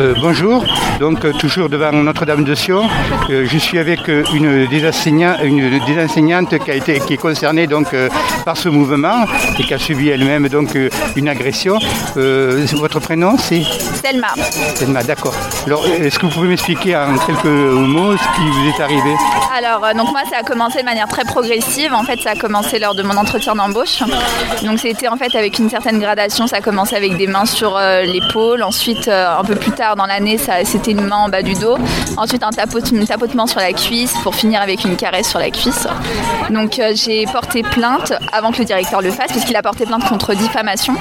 Euh, bonjour, donc euh, toujours devant Notre-Dame de Sion. Euh, je suis avec une, des une des enseignantes qui, a été, qui est concernée donc, par ce mouvement et qui a subi elle-même donc, une agression. Votre prénom c'est Selma. Selma, d'accord. Alors, est-ce que vous pouvez m'expliquer en quelques mots ce qui vous est arrivé? Alors, donc moi, ça a commencé de manière très progressive. En fait, ça a commencé lors de mon entretien d'embauche. Donc, c'était en fait avec une certaine gradation. Ça a commencé avec des mains sur l'épaule. Ensuite, un peu plus tard dans l'année, c'était une main en bas du dos. Ensuite, un tapotement sur la cuisse pour finir avec une caresse sur la cuisse. Donc, euh, j'ai porté plainte avant que le directeur le fasse, puisqu'il a porté plainte contre diffamation.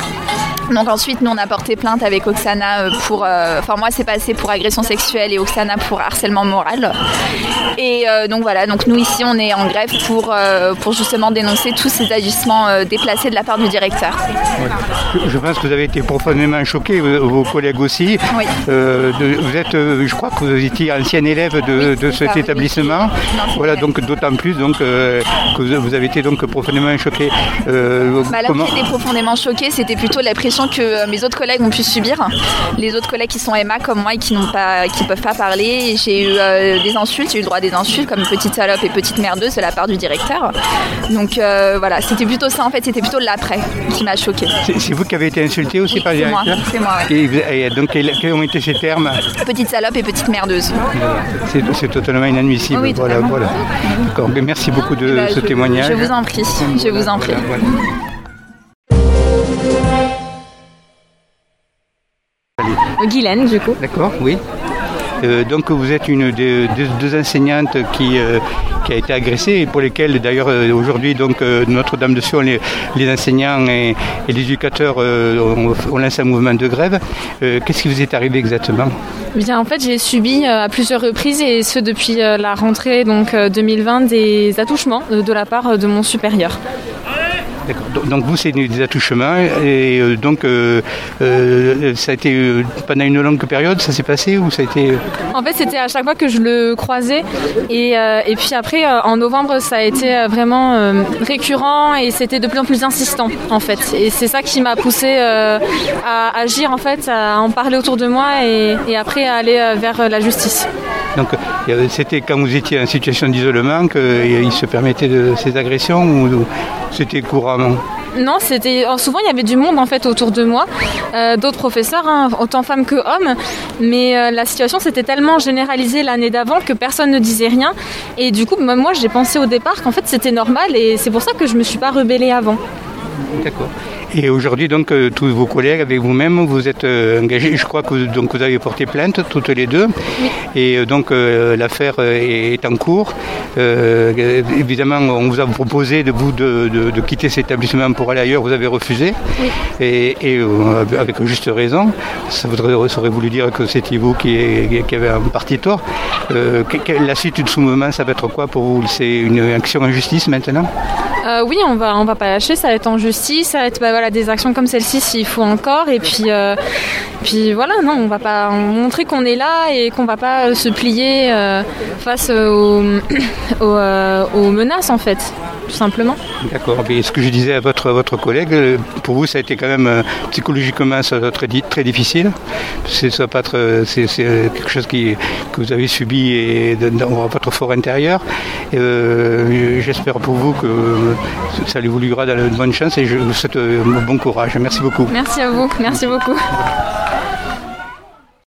Donc ensuite, nous on a porté plainte avec Oksana euh, pour, euh, enfin moi c'est passé pour agression sexuelle et Oksana pour harcèlement moral. Et euh, donc voilà, donc nous ici on est en grève pour, euh, pour justement dénoncer tous ces agissements déplacés de la part du directeur. je, je pense que vous avez été profondément choqué, vos, collègues aussi. Oui. De- vous êtes, je crois que vous étiez ancien élève de, Oui, de c'est cet ça, établissement. Non, voilà, vrai. donc d'autant plus donc, que vous, avez été donc profondément choqué. Bah, là j'étais profondément choquée, c'était plutôt la pression que euh, mes autres collègues ont pu subir. Les autres collègues qui sont Emma comme moi et qui n'ont pas, qui peuvent pas parler. J'ai eu euh, des insultes, j'ai eu le droit à des insultes comme petite salope et petite merdeuse de la part du directeur. Donc euh, voilà, c'était plutôt ça en fait, c'était plutôt l'après qui m'a choquée. C'est vous qui avez été insulté aussi Oui, par le directeur c'est moi, ouais. Et, donc, quels, ont été ces termes Petite salope et petite merdeuse. C'est totalement inadmissible. Oui, voilà, mais merci beaucoup de Bah, ce je- témoignage. Je vous en prie, je vous en prie. Voilà. Guylaine, du coup. D'accord, oui. Euh, donc vous êtes une des, deux enseignantes qui, euh, qui a été agressée et pour lesquelles d'ailleurs euh, aujourd'hui donc euh, Notre-Dame de Sion, les, les enseignants et, et les éducateurs ont, lancé un mouvement de grève. Qu'est-ce qui vous est arrivé exactement? Bien, en fait, j'ai subi à plusieurs reprises, et ce depuis la rentrée donc, euh, 2020, des attouchements de la part de mon supérieur. Donc- vous c'est des attouchements et euh, donc euh, euh, ça a été pendant une longue période, ça s'est passé ou ça a été En fait, c'était à chaque fois que je le croisais. Et, et puis après, en novembre, ça a été vraiment récurrent et c'était de plus en plus insistant, en fait. Et c'est ça qui m'a poussé à agir, en fait, à en parler autour de moi et, et après à aller vers la justice. donc c'était quand vous étiez en situation d'isolement qu'il se permettait de ces agressions ou c'était couramment Non, c'était oh, souvent il y avait du monde en fait autour de moi, euh, d'autres professeurs, hein, autant femmes que hommes, mais euh, la situation s'était tellement généralisée l'année d'avant que personne ne disait rien. Et du coup, même moi, j'ai pensé au départ qu'en fait c'était normal et c'est pour ça que je me suis pas rebellée avant. D'accord. Et aujourd'hui, donc, euh, tous vos collègues, avec vous-même, vous êtes euh, engagés. Je crois que vous- donc, vous avez porté plainte, toutes les deux. Et euh, donc, l'affaire est, en cours. Euh, évidemment, on vous a proposé de vous de, de- de quitter cet établissement pour aller ailleurs. Vous avez refusé. Et, et, avec juste raison. Ça, voudrait, ça aurait voulu dire que c'était vous qui, qui avez un parti tort. Euh, la suite de ce mouvement, ça va être quoi pour vous? C'est une action en justice maintenant? Euh, oui, on va on va pas lâcher, ça va être en justice, ça va être bah, voilà des actions comme celle-ci s'il faut encore. Et puis euh, puis voilà, non, on va pas montrer qu'on est là et qu'on va pas se plier euh, face euh, aux menaces en fait, tout simplement. D'accord. Et ce que je disais à votre, votre collègue, pour vous, ça a été quand même psychologiquement ça très, très difficile. C'est pas quelque chose qui, que vous avez subi et dans votre fort intérieur. Euh, J'espère pour vous que ça lui voulura de bonne chance et je vous souhaite euh, bon courage. Merci beaucoup. Merci à vous, merci beaucoup.